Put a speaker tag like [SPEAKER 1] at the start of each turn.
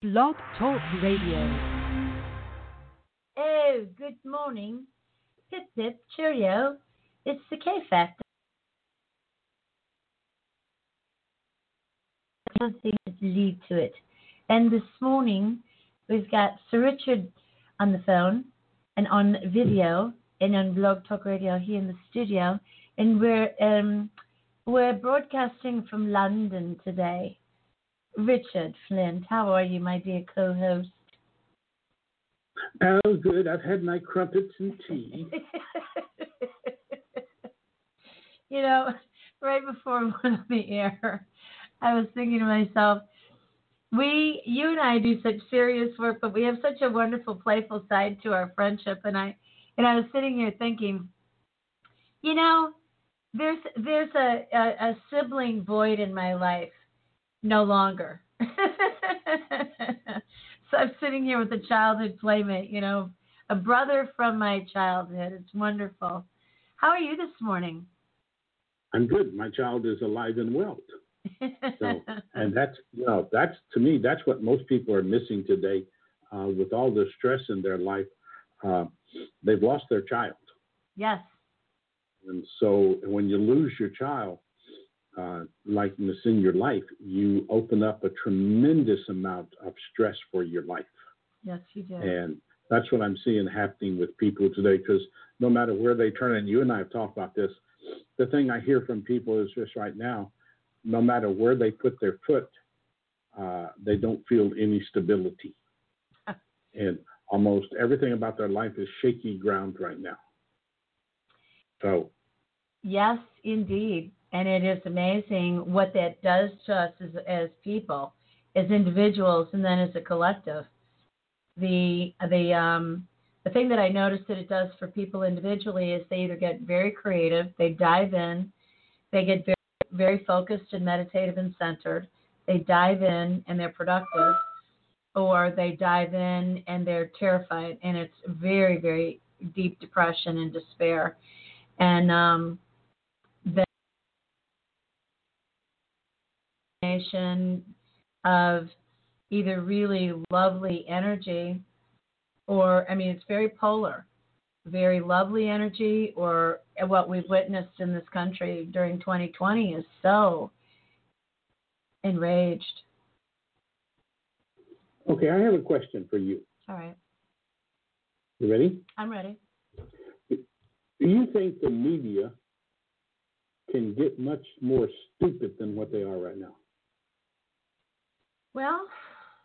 [SPEAKER 1] Blog Talk Radio.
[SPEAKER 2] Oh, good morning. Pip pip, cheerio. It's the K Factor. Something to lead to it. And this morning, we've got Sir Richard on the phone and on video and on Blog Talk Radio here in the studio. And we're um, we're broadcasting from London today. Richard Flint. How are you, my dear co host?
[SPEAKER 3] Oh, good. I've had my crumpets and tea.
[SPEAKER 2] you know, right before we went on the air, I was thinking to myself, we, you and I do such serious work, but we have such a wonderful, playful side to our friendship. And I, and I was sitting here thinking, you know, there's there's a, a, a sibling void in my life no longer. so I'm sitting here with a childhood playmate, you know, a brother from my childhood. It's wonderful. How are you this morning?
[SPEAKER 3] I'm good. My child is alive and well. so, and that's you know that's to me that's what most people are missing today, uh, with all the stress in their life. Uh, they've lost their child.
[SPEAKER 2] Yes.
[SPEAKER 3] And so when you lose your child, uh, likeness in your life, you open up a tremendous amount of stress for your life.
[SPEAKER 2] Yes, you do.
[SPEAKER 3] And that's what I'm seeing happening with people today because no matter where they turn, and you and I have talked about this, the thing I hear from people is just right now, no matter where they put their foot, uh, they don't feel any stability. and almost everything about their life is shaky ground right now. So,
[SPEAKER 2] yes, indeed and it is amazing what that does to us as, as people, as individuals, and then as a collective. The the um, the thing that I noticed that it does for people individually is they either get very creative, they dive in, they get very very focused and meditative and centered, they dive in and they're productive, or they dive in and they're terrified and it's very very deep depression and despair, and um, combination of either really lovely energy or, I mean, it's very polar, very lovely energy, or what we've witnessed in this country during 2020 is so enraged.
[SPEAKER 3] Okay, I have a question for you.
[SPEAKER 2] All right.
[SPEAKER 3] You ready?
[SPEAKER 2] I'm ready.
[SPEAKER 3] Do you think the media can get much more stupid than what they are right now?
[SPEAKER 2] Well,